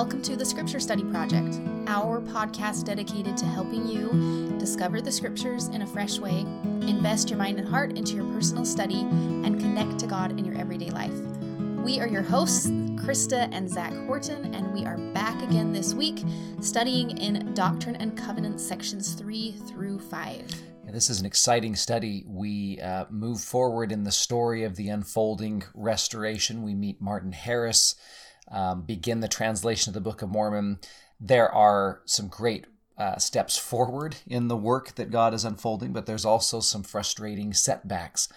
welcome to the Scripture Study Project, our podcast dedicated to helping you discover the Scriptures in a fresh way, invest your mind and heart into your personal study, and connect to God in your everyday life. We are your hosts, Krista and Zach Horton, and we are back again this week studying in Doctrine and Covenants sections 3 through 5. This is an exciting study. We uh, move forward in the story of the unfolding restoration. We meet Martin Harris um, begin the translation of the Book of Mormon, there are some great uh, steps forward in the work that God is unfolding, but there's also some frustrating setbacks.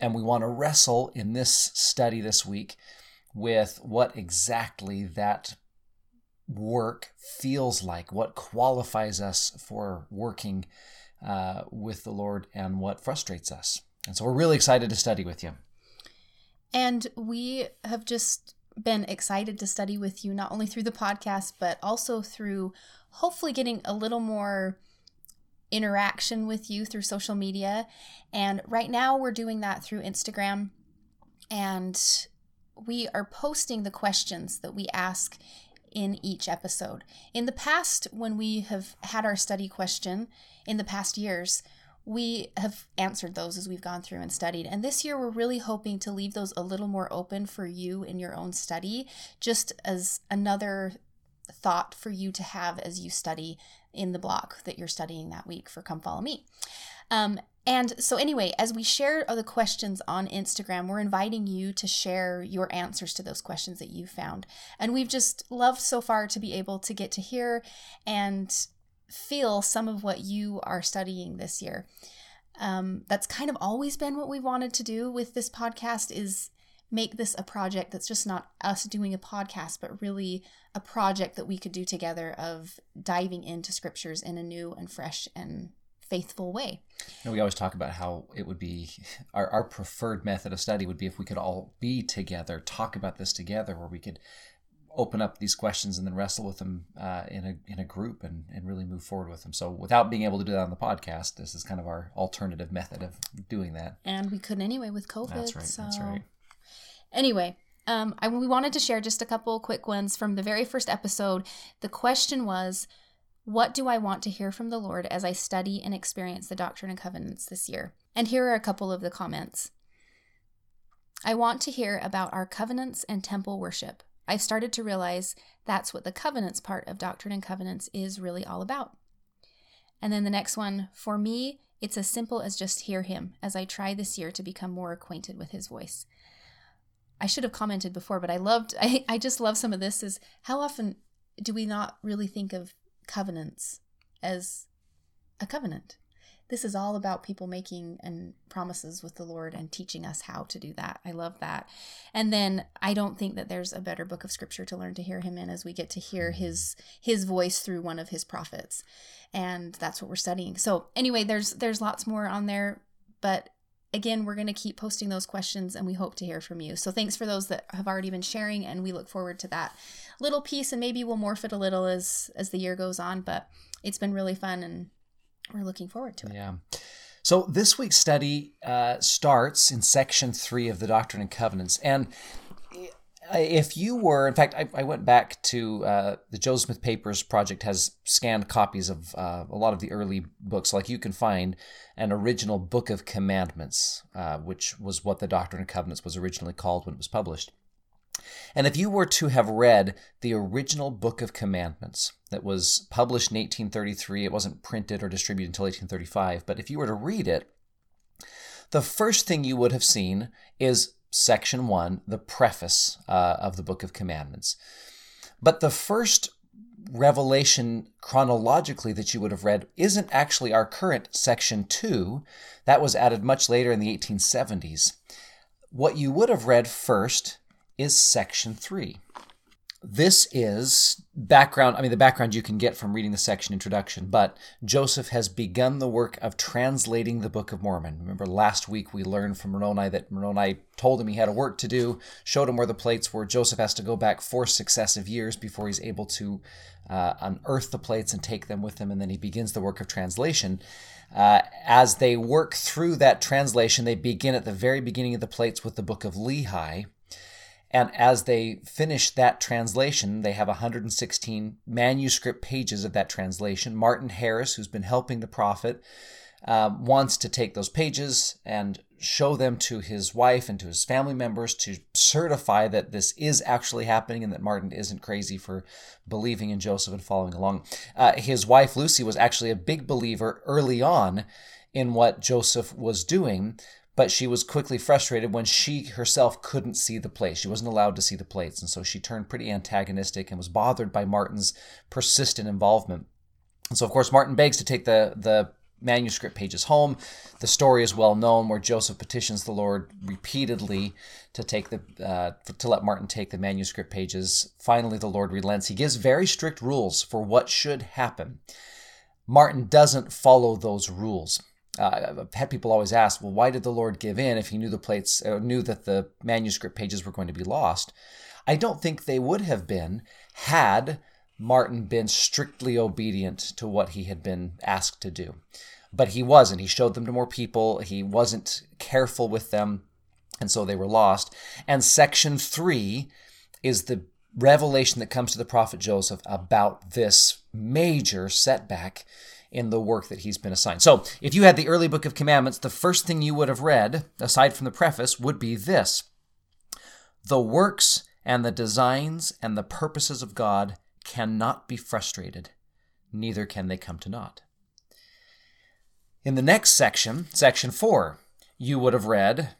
And we want to wrestle in this study this week with what exactly that work feels like, what qualifies us for working uh, with the Lord, and what frustrates us. And so we're really excited to study with you. And we have just been excited to study with you, not only through the podcast, but also through hopefully getting a little more interaction with you through social media. And right now we're doing that through Instagram. And we are posting the questions that we ask in each episode. In the past, when we have had our study question in the past years, we have answered those as we've gone through and studied. And this year, we're really hoping to leave those a little more open for you in your own study, just as another thought for you to have as you study in the block that you're studying that week for Come Follow Me. Um, and so, anyway, as we share the questions on Instagram, we're inviting you to share your answers to those questions that you found. And we've just loved so far to be able to get to hear and feel some of what you are studying this year. Um, that's kind of always been what we wanted to do with this podcast is make this a project that's just not us doing a podcast but really a project that we could do together of diving into scriptures in a new and fresh and faithful way. Know, we always talk about how it would be our, our preferred method of study would be if we could all be together, talk about this together, where we could open up these questions and then wrestle with them uh, in a in a group and, and really move forward with them. So without being able to do that on the podcast, this is kind of our alternative method of doing that. And we couldn't anyway with COVID. That's right. So. That's right. Anyway, um, I, we wanted to share just a couple quick ones from the very first episode. The question was, "What do I want to hear from the Lord as I study and experience the Doctrine and Covenants this year?" And here are a couple of the comments. I want to hear about our covenants and temple worship. I've started to realize that's what the covenants part of Doctrine and Covenants is really all about. And then the next one, for me, it's as simple as just hear him as I try this year to become more acquainted with his voice. I should have commented before, but I loved, I, I just love some of this is how often do we not really think of covenants as a covenant? This is all about people making and promises with the Lord and teaching us how to do that. I love that. And then I don't think that there's a better book of scripture to learn to hear him in as we get to hear mm-hmm. his his voice through one of his prophets. And that's what we're studying. So anyway, there's there's lots more on there, but again, we're going to keep posting those questions and we hope to hear from you. So thanks for those that have already been sharing and we look forward to that little piece and maybe we'll morph it a little as as the year goes on, but it's been really fun and we're looking forward to it. Yeah. So this week's study uh, starts in section three of the Doctrine and Covenants. And if you were, in fact, I, I went back to uh, the Joseph Smith Papers Project has scanned copies of uh, a lot of the early books. Like you can find an original Book of Commandments, uh, which was what the Doctrine and Covenants was originally called when it was published. And if you were to have read the original Book of Commandments that was published in 1833, it wasn't printed or distributed until 1835, but if you were to read it, the first thing you would have seen is section one, the preface uh, of the Book of Commandments. But the first revelation chronologically that you would have read isn't actually our current section two. That was added much later in the 1870s. What you would have read first is section three. This is background, I mean, the background you can get from reading the section introduction, but Joseph has begun the work of translating the Book of Mormon. Remember, last week we learned from Moroni that Moroni told him he had a work to do, showed him where the plates were. Joseph has to go back four successive years before he's able to uh, unearth the plates and take them with him, and then he begins the work of translation. Uh, as they work through that translation, they begin at the very beginning of the plates with the Book of Lehi And as they finish that translation, they have 116 manuscript pages of that translation. Martin Harris, who's been helping the prophet, um, wants to take those pages and show them to his wife and to his family members to certify that this is actually happening and that Martin isn't crazy for believing in Joseph and following along. Uh, his wife, Lucy, was actually a big believer early on in what Joseph was doing, but she was quickly frustrated when she herself couldn't see the plates. She wasn't allowed to see the plates, and so she turned pretty antagonistic and was bothered by Martin's persistent involvement. And so, of course, Martin begs to take the, the manuscript pages home. The story is well known, where Joseph petitions the Lord repeatedly to take the uh, to let Martin take the manuscript pages. Finally, the Lord relents. He gives very strict rules for what should happen. Martin doesn't follow those rules. Uh, I've had people always ask, well, why did the Lord give in if he knew the plates, uh, knew that the manuscript pages were going to be lost? I don't think they would have been had Martin been strictly obedient to what he had been asked to do. But he wasn't. He showed them to more people. He wasn't careful with them, and so they were lost. And section three is the revelation that comes to the prophet Joseph about this major setback in the work that he's been assigned. So, if you had the early book of commandments, the first thing you would have read, aside from the preface, would be this The works and the designs and the purposes of God cannot be frustrated, neither can they come to naught. In the next section, section 4, you would have read,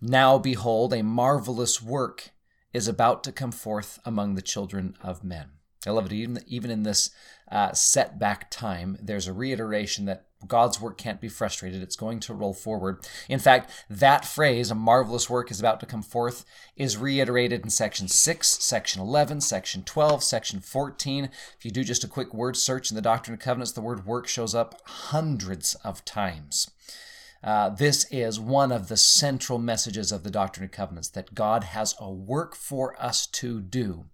Now behold, a marvelous work is about to come forth among the children of men. I love it. Even, even in this uh, setback time, there's a reiteration that God's work can't be frustrated. It's going to roll forward. In fact, that phrase, a marvelous work is about to come forth, is reiterated in section 6, section 11, section 12, section 14. If you do just a quick word search in the Doctrine and Covenants, the word work shows up hundreds of times. Uh, this is one of the central messages of the Doctrine and Covenants that God has a work for us to do.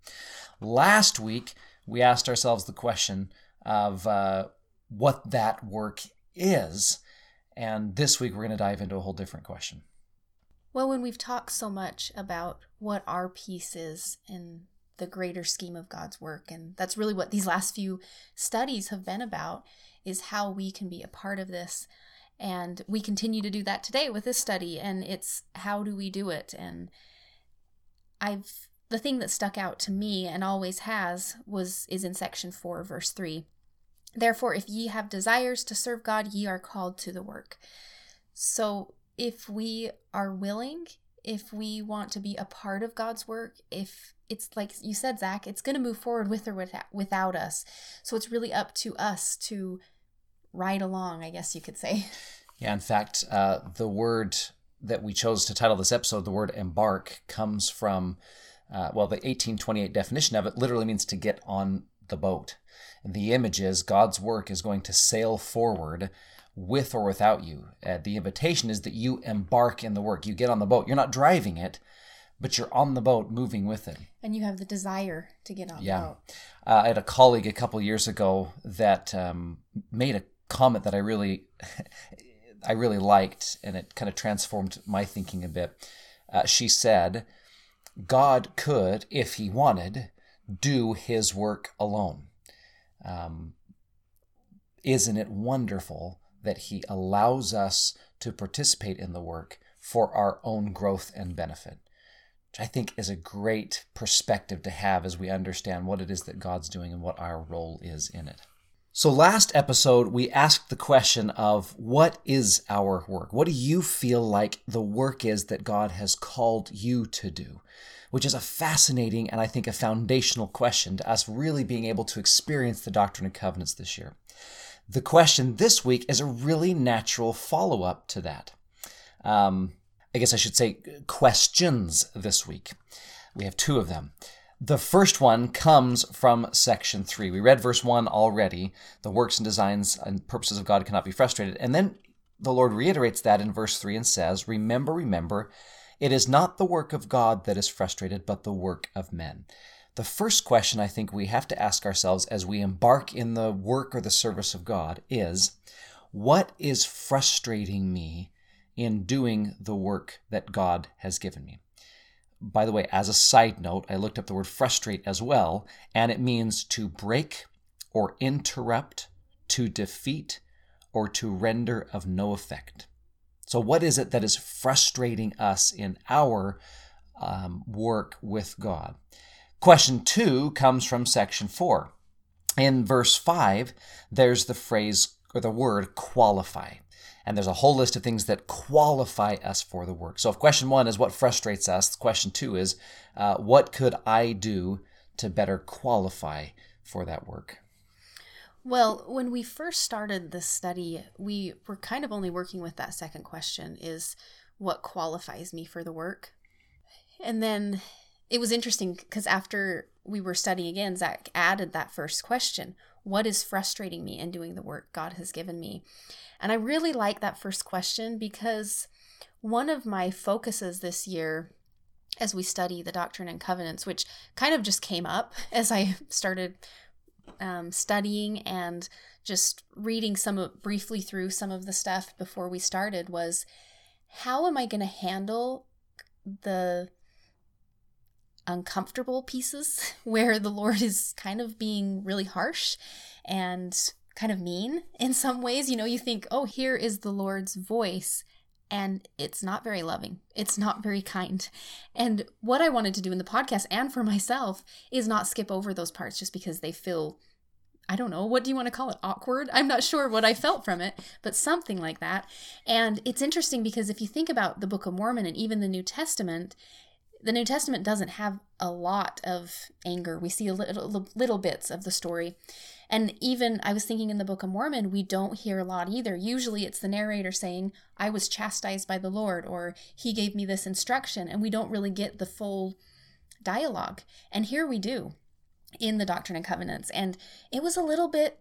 Last week, we asked ourselves the question of uh, what that work is. And this week, we're going to dive into a whole different question. Well, when we've talked so much about what our piece is in the greater scheme of God's work, and that's really what these last few studies have been about, is how we can be a part of this. And we continue to do that today with this study, and it's how do we do it? And I've the thing that stuck out to me and always has was is in section 4 verse 3 Therefore, if ye have desires to serve God, ye are called to the work. So, if we are willing, if we want to be a part of God's work, if it's like you said, Zach, it's going to move forward with or without, without us. So, it's really up to us to ride along, I guess you could say. Yeah, in fact, uh, the word that we chose to title this episode, the word embark, comes from, uh, well, the 1828 definition of it literally means to get on the boat. The image is God's work is going to sail forward with or without you. Uh, the invitation is that you embark in the work. You get on the boat. You're not driving it, but you're on the boat moving with it. And you have the desire to get on yeah. the boat. Uh, I had a colleague a couple years ago that um, made a comment that I really, I really liked, and it kind of transformed my thinking a bit. Uh, she said, God could, if he wanted, do his work alone. Um, isn't it wonderful that he allows us to participate in the work for our own growth and benefit? Which I think is a great perspective to have as we understand what it is that God's doing and what our role is in it. So, last episode, we asked the question of what is our work? What do you feel like the work is that God has called you to do? which is a fascinating and I think a foundational question to us really being able to experience the Doctrine and Covenants this year. The question this week is a really natural follow up to that. Um, I guess I should say questions this week. We have two of them. The first one comes from section 3. We read verse 1 already. The works and designs and purposes of God cannot be frustrated. And then the Lord reiterates that in verse 3 and says, Remember, remember it is not the work of God that is frustrated, but the work of men. The first question I think we have to ask ourselves as we embark in the work or the service of God is what is frustrating me in doing the work that God has given me? By the way, as a side note, I looked up the word frustrate as well, and it means to break or interrupt, to defeat, or to render of no effect. So, what is it that is frustrating us in our um, work with God? Question two comes from section four. In verse five, there's the phrase or the word qualify. And there's a whole list of things that qualify us for the work. So if question one is what frustrates us, question two is uh, what could I do to better qualify for that work? Well, when we first started this study, we were kind of only working with that second question is what qualifies me for the work? And then it was interesting because after we were studying again, Zach added that first question What is frustrating me in doing the work God has given me? And I really like that first question because one of my focuses this year as we study the Doctrine and Covenants, which kind of just came up as I started um, studying and just reading some of, briefly through some of the stuff before we started, was how am I going to handle the uncomfortable pieces where the Lord is kind of being really harsh and kind of mean in some ways. You know, you think, oh, here is the Lord's voice, and it's not very loving. It's not very kind. And what I wanted to do in the podcast and for myself is not skip over those parts just because they feel. I don't know, what do you want to call it? Awkward? I'm not sure what I felt from it, but something like that. And it's interesting because if you think about the Book of Mormon and even the New Testament, the New Testament doesn't have a lot of anger. We see a little, little bits of the story. And even I was thinking in the Book of Mormon, we don't hear a lot either. Usually it's the narrator saying, I was chastised by the Lord, or He gave me this instruction, and we don't really get the full dialogue. And here we do in the Doctrine and Covenants. And it was a little bit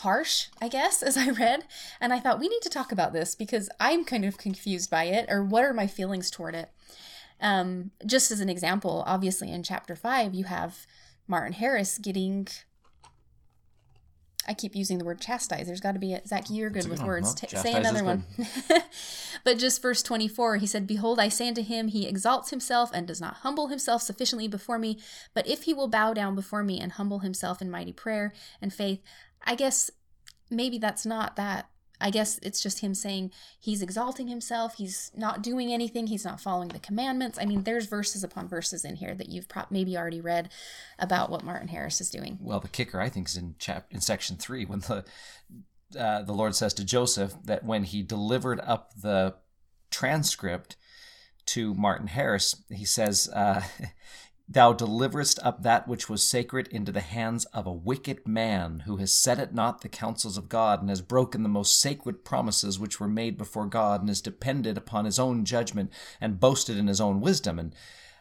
harsh, I guess, as I read. And I thought, we need to talk about this because I'm kind of confused by it, or what are my feelings toward it? Um, just as an example, obviously in chapter five, you have Martin Harris getting. I keep using the word chastise. There's got to be a Zach. You're good with words. T- say another one. but just verse 24, he said, "Behold, I say unto him, he exalts himself and does not humble himself sufficiently before me. But if he will bow down before me and humble himself in mighty prayer and faith, I guess maybe that's not that I guess it's just him saying he's exalting himself. He's not doing anything. He's not following the commandments. I mean, there's verses upon verses in here that you've pro- maybe already read about what Martin Harris is doing. Well, the kicker, I think, is in chap in section three when the uh, the Lord says to Joseph that when he delivered up the transcript to Martin Harris, he says, uh, Thou deliverest up that which was sacred into the hands of a wicked man who has set at naught the counsels of God and has broken the most sacred promises which were made before God and has depended upon his own judgment and boasted in his own wisdom. And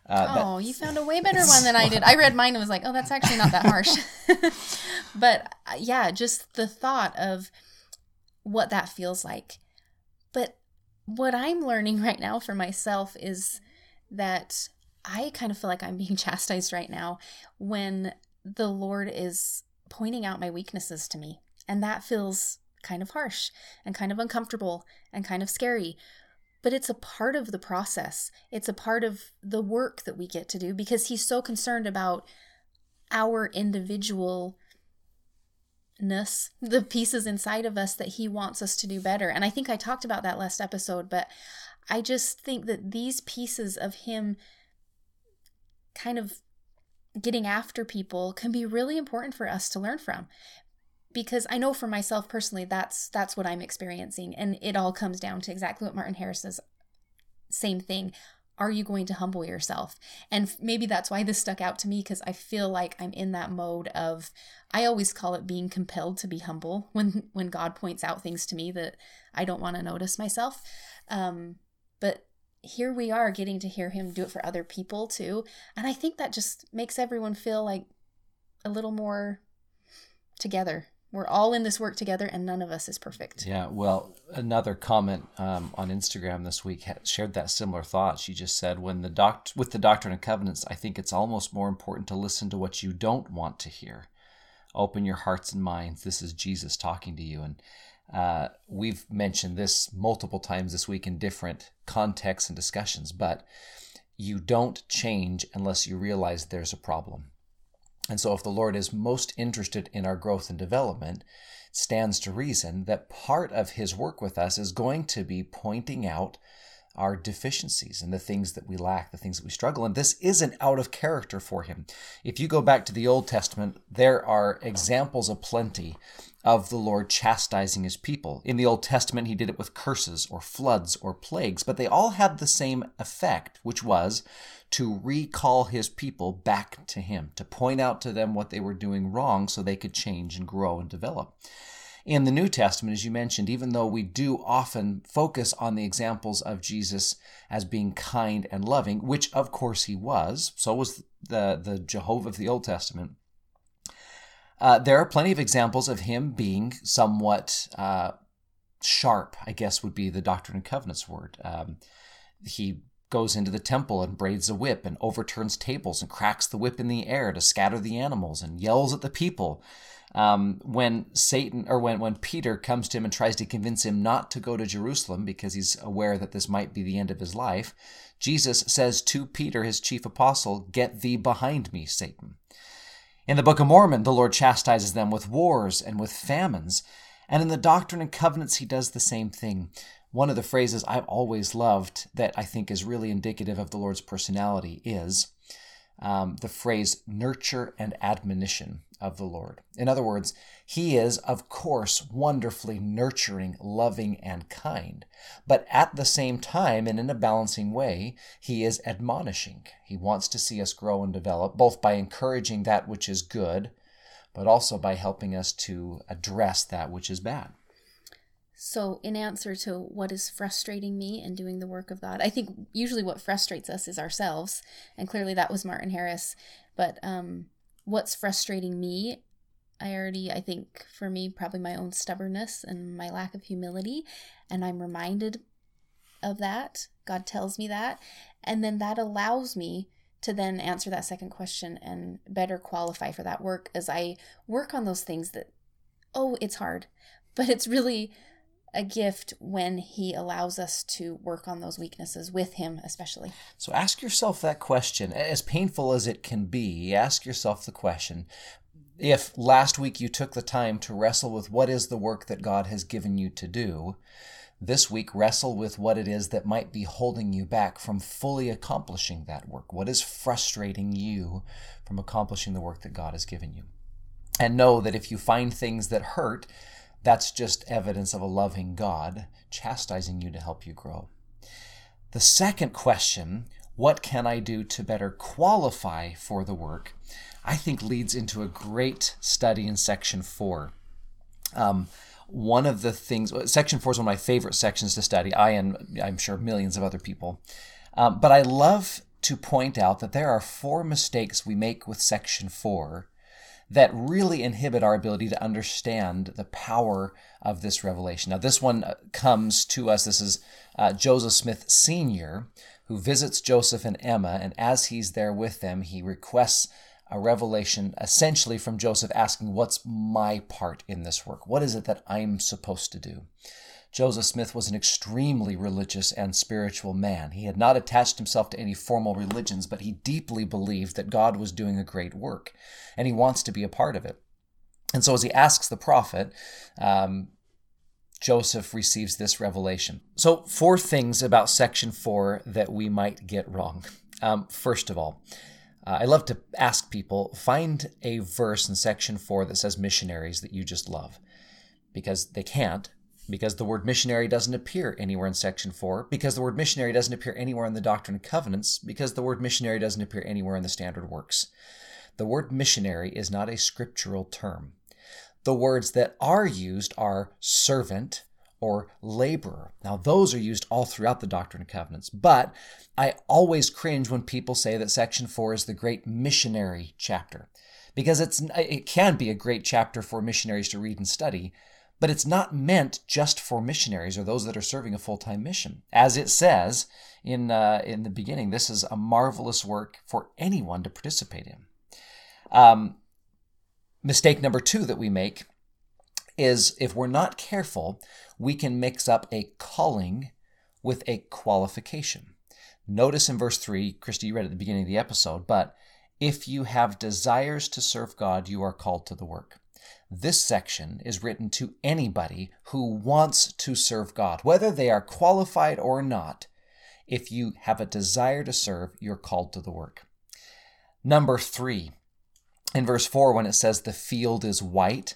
uh, oh, that, you found a way better one than I did. I read mine and was like, oh, that's actually not that harsh. but uh, yeah, just the thought of what that feels like. But what I'm learning right now for myself is that I kind of feel like I'm being chastised right now when the Lord is pointing out my weaknesses to me. And that feels kind of harsh and kind of uncomfortable and kind of scary. But it's a part of the process. It's a part of the work that we get to do because He's so concerned about our individual ness the pieces inside of us that he wants us to do better and i think i talked about that last episode but i just think that these pieces of him kind of getting after people can be really important for us to learn from. Because I know for myself personally that's that's what I'm experiencing and it all comes down to exactly what Martin Harris says same thing. Are you going to humble yourself? And maybe that's why this stuck out to me because I feel like I'm in that mode of I always call it being compelled to be humble when when God points out things to me that I don't want to notice myself. Um here we are getting to hear him do it for other people too. And I think that just makes everyone feel like a little more together. We're all in this work together and none of us is perfect. Yeah. Well, another comment um, on Instagram this week shared that similar thought. She just said, when the doc- with the Doctrine and Covenants, I think it's almost more important to listen to what you don't want to hear. Open your hearts and minds. This is Jesus talking to you. And uh, we've mentioned this multiple times this week in different contexts and discussions, but you don't change unless you realize there's a problem. And so, if the Lord is most interested in our growth and development, it stands to reason that part of his work with us is going to be pointing out our deficiencies and the things that we lack, the things that we struggle. And this isn't out of character for him. If you go back to the Old Testament, there are examples aplenty of the Lord chastising his people. In the Old Testament, he did it with curses or floods or plagues, but they all had the same effect, which was to recall his people back to him, to point out to them what they were doing wrong so they could change and grow and develop in the New Testament, as you mentioned, even though we do often focus on the examples of Jesus as being kind and loving, which of course he was, so was the, the Jehovah of the Old Testament, uh, there are plenty of examples of him being somewhat uh, sharp, I guess would be the Doctrine and Covenants word. Um, he goes into the temple and braids a whip and overturns tables and cracks the whip in the air to scatter the animals and yells at the people um, when Satan or when, when Peter comes to him and tries to convince him not to go to Jerusalem because he's aware that this might be the end of his life, Jesus says to Peter, his chief apostle, Get thee behind me, Satan. In the Book of Mormon, the Lord chastises them with wars and with famines. And in the Doctrine and Covenants, he does the same thing. One of the phrases I've always loved that I think is really indicative of the Lord's personality is um, the phrase nurture and admonition of the Lord. In other words, He is, of course, wonderfully nurturing, loving, and kind. But at the same time, and in a balancing way, He is admonishing. He wants to see us grow and develop, both by encouraging that which is good, but also by helping us to address that which is bad. So, in answer to what is frustrating me in doing the work of God, I think usually what frustrates us is ourselves, and clearly that was Martin Harris. But um, what's frustrating me, I already, I think for me, probably my own stubbornness and my lack of humility, and I'm reminded of that. God tells me that, and then that allows me to then answer that second question and better qualify for that work as I work on those things that, oh, it's hard, but it's really a gift when he allows us to work on those weaknesses with him especially. So ask yourself that question as painful as it can be ask yourself the question if last week you took the time to wrestle with what is the work that god has given you to do this week wrestle with what it is that might be holding you back from fully accomplishing that work. What is frustrating you from accomplishing the work that god has given you? And know that if you find things that hurt that's just evidence of a loving God chastising you to help you grow. The second question, what can I do to better qualify for the work, I think leads into a great study in section four. Um, one of the things, section four is one of my favorite sections to study. I and I'm sure millions of other people. Um, but I love to point out that there are four mistakes we make with section four that really inhibit our ability to understand the power of this revelation. Now, this one uh, comes to us. This is uh, Joseph Smith Sr., who visits Joseph and Emma, and as he's there with them, he requests a revelation essentially from Joseph asking, What's my part in this work? What is it that I'm supposed to do? Joseph Smith was an extremely religious and spiritual man. He had not attached himself to any formal religions, but he deeply believed that God was doing a great work, and he wants to be a part of it. And so, as he asks the prophet, um, Joseph receives this revelation. So, four things about section four that we might get wrong. Um, first of all, uh, I love to ask people find a verse in section four that says missionaries that you just love because they can't because the word missionary doesn't appear anywhere in section 4, because the word missionary doesn't appear anywhere in the Doctrine and Covenants, because the word missionary doesn't appear anywhere in the standard works. The word missionary is not a scriptural term. The words that are used are servant or laborer. Now, those are used all throughout the Doctrine and Covenants, but I always cringe when people say that section 4 is the great missionary chapter because it's it can be a great chapter for missionaries to read and study, but it's not meant just for missionaries or those that are serving a full time mission. As it says in, uh, in the beginning, this is a marvelous work for anyone to participate in. Um, mistake number two that we make is if we're not careful, we can mix up a calling with a qualification. Notice in verse 3, Krista, you read at the beginning of the episode, but if you have desires to serve God, you are called to the work. This section is written to anybody who wants to serve God, whether they are qualified or not. If you have a desire to serve, you're called to the work. Number three, in verse four, when it says the field is white,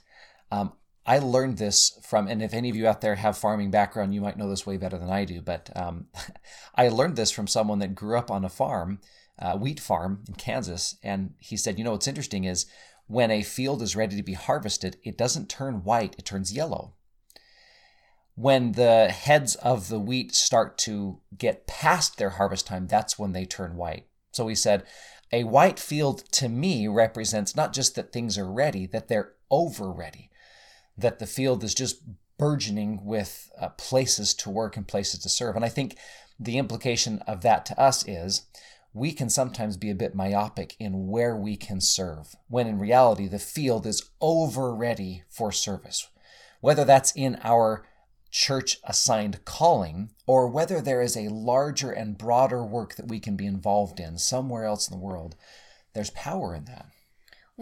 um, I learned this from, and if any of you out there have farming background, you might know this way better than I do. But um, I learned this from someone that grew up on a farm, a wheat farm in Kansas, and he said, you know, what's interesting is when a field is ready to be harvested, it doesn't turn white; it turns yellow. When the heads of the wheat start to get past their harvest time, that's when they turn white. So he said, a white field to me represents not just that things are ready, that they're over ready that the field is just burgeoning with uh, places to work and places to serve. And I think the implication of that to us is we can sometimes be a bit myopic in where we can serve, when in reality, the field is over ready for service. Whether that's in our church assigned calling or whether there is a larger and broader work that we can be involved in somewhere else in the world, there's power in that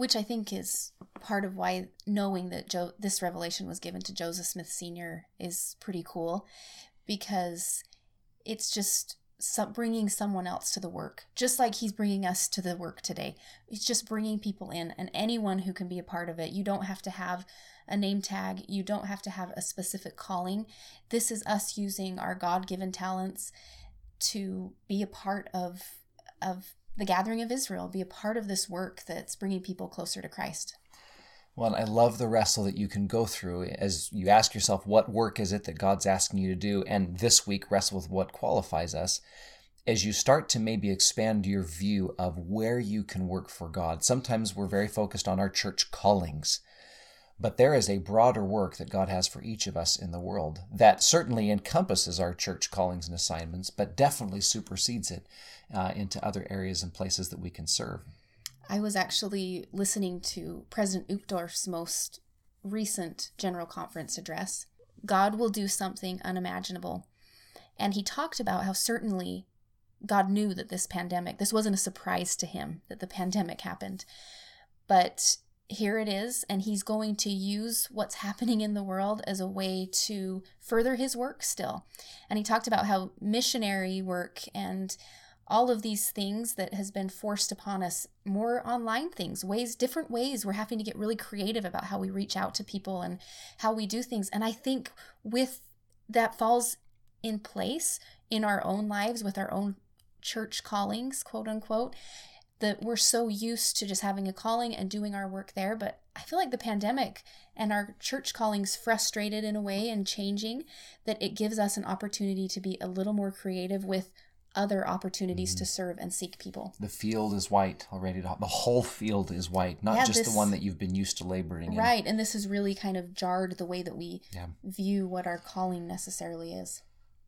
which I think is part of why knowing that Joe this revelation was given to Joseph Smith Sr. is pretty cool because it's just some, bringing someone else to the work, just like he's bringing us to the work today. It's just bringing people in, and anyone who can be a part of it. You don't have to have a name tag, you don't have to have a specific calling. This is us using our God given talents to be a part of of the gathering of Israel, be a part of this work that's bringing people closer to Christ. Well, I love the wrestle that you can go through as you ask yourself, what work is it that God's asking you to do? And this week, wrestle with what qualifies us. As you start to maybe expand your view of where you can work for God, sometimes we're very focused on our church callings. But there is a broader work that God has for each of us in the world that certainly encompasses our church callings and assignments, but definitely supersedes it uh, into other areas and places that we can serve. I was actually listening to President Uchtdorf's most recent General Conference address. God will do something unimaginable. And he talked about how certainly God knew that this pandemic, this wasn't a surprise to him that the pandemic happened. But here it is, and he's going to use what's happening in the world as a way to further his work still. And he talked about how missionary work and all of these things that has been forced upon us more online things ways different ways we're having to get really creative about how we reach out to people and how we do things and i think with that falls in place in our own lives with our own church callings quote unquote that we're so used to just having a calling and doing our work there but i feel like the pandemic and our church callings frustrated in a way and changing that it gives us an opportunity to be a little more creative with other opportunities mm-hmm. to serve and seek people. The field is white already. The whole field is white, not yeah, just this, the one that you've been used to laboring in. Right, and this has really kind of jarred the way that we yeah. view what our calling necessarily is.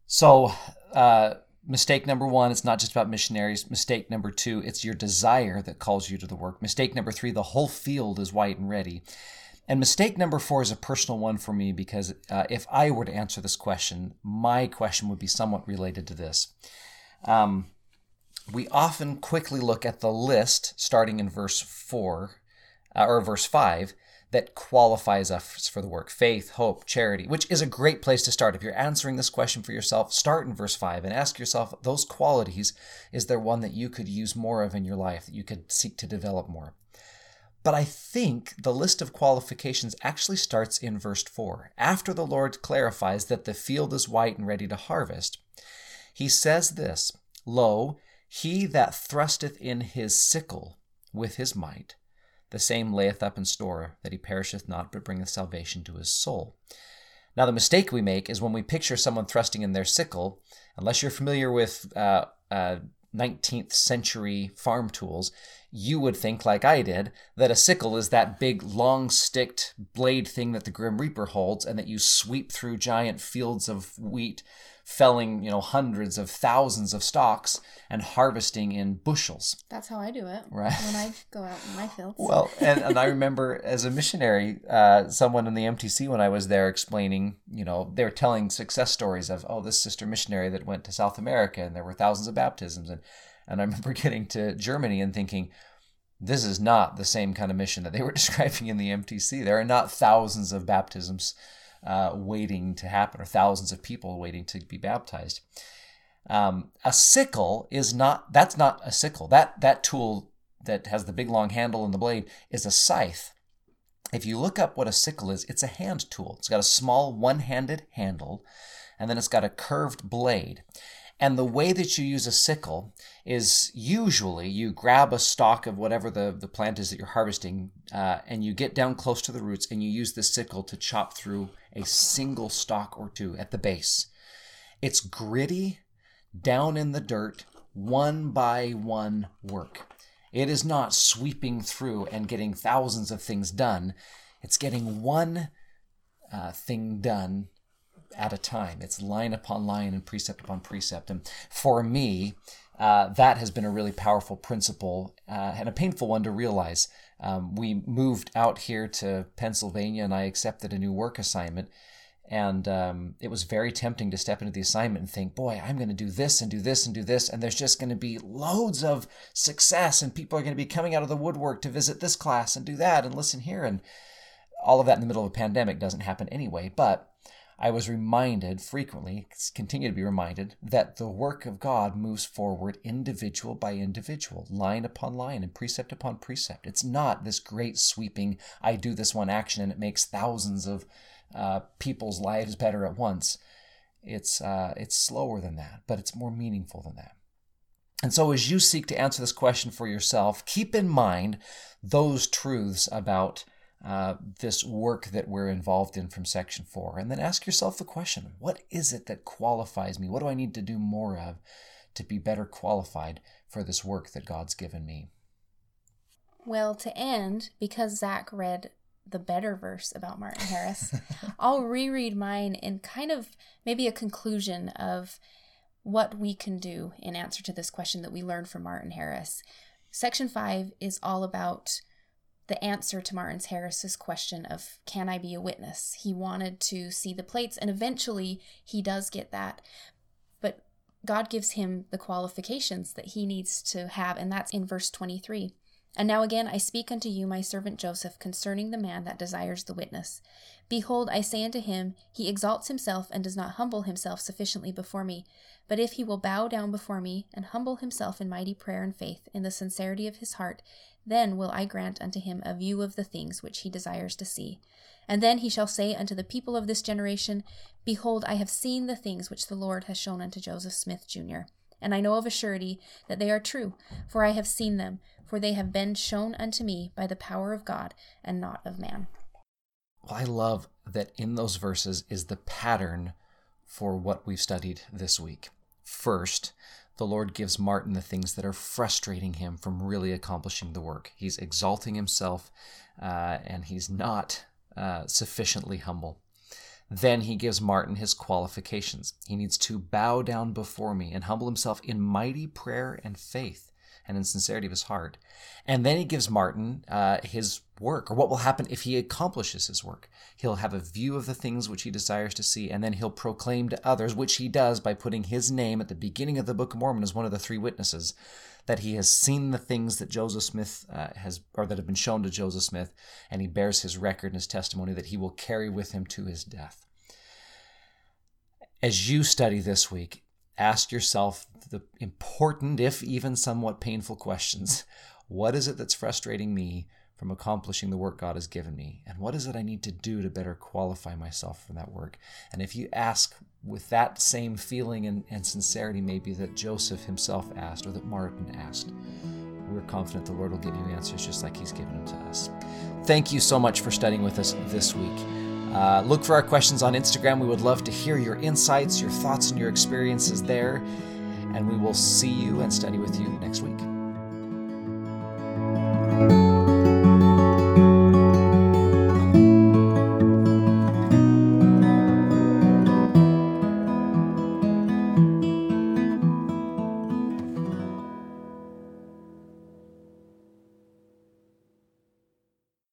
So, uh, mistake number one, it's not just about missionaries. Mistake number two, it's your desire that calls you to the work. Mistake number three, the whole field is white and ready. And mistake number four is a personal one for me because uh, if I were to answer this question, my question would be somewhat related to this. Um, we often quickly look at the list starting in verse 4 uh, or verse 5 that qualifies us for the work faith, hope, charity, which is a great place to start. If you're answering this question for yourself, start in verse 5 and ask yourself those qualities is there one that you could use more of in your life, that you could seek to develop more? But I think the list of qualifications actually starts in verse 4. After the Lord clarifies that the field is white and ready to harvest, he says this Lo, he that thrusteth in his sickle with his might, the same layeth up in store that he perisheth not, but bringeth salvation to his soul. Now, the mistake we make is when we picture someone thrusting in their sickle, unless you're familiar with uh, uh, 19th century farm tools, you would think, like I did, that a sickle is that big, long sticked blade thing that the Grim Reaper holds and that you sweep through giant fields of wheat felling, you know, hundreds of thousands of stalks and harvesting in bushels. That's how I do it. Right. When I go out in my fields. Well, and, and I remember as a missionary, uh, someone in the MTC when I was there explaining, you know, they were telling success stories of, oh, this sister missionary that went to South America and there were thousands of baptisms. And, and I remember getting to Germany and thinking, this is not the same kind of mission that they were describing in the MTC. There are not thousands of baptisms uh, waiting to happen or thousands of people waiting to be baptized. Um, a sickle is not, that's not a sickle. That, that tool that has the big long handle and the blade is a scythe. If you look up what a sickle is, it's a hand tool. It's got a small one handed handle and then it's got a curved blade. And the way that you use a sickle is usually you grab a stalk of whatever the, the plant is that you're harvesting, uh, and you get down close to the roots and you use the sickle to chop through a single stalk or two at the base. It's gritty, down in the dirt, one by one work. It is not sweeping through and getting thousands of things done. It's getting one uh, thing done at a time. It's line upon line and precept upon precept. And for me, uh, that has been a really powerful principle uh, and a painful one to realize. Um, we moved out here to Pennsylvania and I accepted a new work assignment. And um, it was very tempting to step into the assignment and think, boy, I'm going to do this and do this and do this. And there's just going to be loads of success, and people are going to be coming out of the woodwork to visit this class and do that and listen here. And all of that in the middle of a pandemic doesn't happen anyway. But I was reminded frequently, continue to be reminded, that the work of God moves forward individual by individual, line upon line, and precept upon precept. It's not this great sweeping, I do this one action and it makes thousands of uh, people's lives better at once. It's, uh, it's slower than that, but it's more meaningful than that. And so, as you seek to answer this question for yourself, keep in mind those truths about uh, this work that we're involved in from section four. And then ask yourself the question what is it that qualifies me? What do I need to do more of to be better qualified for this work that God's given me? Well, to end, because Zach read the better verse about Martin Harris, I'll reread mine in kind of maybe a conclusion of what we can do in answer to this question that we learned from Martin Harris. Section 5 is all about the answer to Martins Harris's question of can I be a witness? He wanted to see the plates and eventually he does get that. But God gives him the qualifications that he needs to have and that's in verse 23. And now again I speak unto you, my servant Joseph, concerning the man that desires the witness. Behold, I say unto him, He exalts himself and does not humble himself sufficiently before me. But if he will bow down before me, and humble himself in mighty prayer and faith, in the sincerity of his heart, then will I grant unto him a view of the things which he desires to see. And then he shall say unto the people of this generation, Behold, I have seen the things which the Lord has shown unto Joseph Smith, Jr. And I know of a surety that they are true, for I have seen them, for they have been shown unto me by the power of God and not of man. Well, I love that in those verses is the pattern for what we've studied this week. First, the Lord gives Martin the things that are frustrating him from really accomplishing the work. He's exalting himself uh, and he's not uh, sufficiently humble. Then he gives Martin his qualifications. He needs to bow down before me and humble himself in mighty prayer and faith and in sincerity of his heart. And then he gives Martin uh, his work, or what will happen if he accomplishes his work. He'll have a view of the things which he desires to see, and then he'll proclaim to others, which he does by putting his name at the beginning of the Book of Mormon as one of the three witnesses, that he has seen the things that Joseph Smith uh, has, or that have been shown to Joseph Smith, and he bears his record and his testimony that he will carry with him to his death. As you study this week, ask yourself the important, if even somewhat painful questions. What is it that's frustrating me from accomplishing the work God has given me? And what is it I need to do to better qualify myself for that work? And if you ask with that same feeling and, and sincerity, maybe that Joseph himself asked or that Martin asked, we're confident the Lord will give you answers just like He's given them to us. Thank you so much for studying with us this week. Uh, look for our questions on Instagram. We would love to hear your insights, your thoughts, and your experiences there. And we will see you and study with you next week.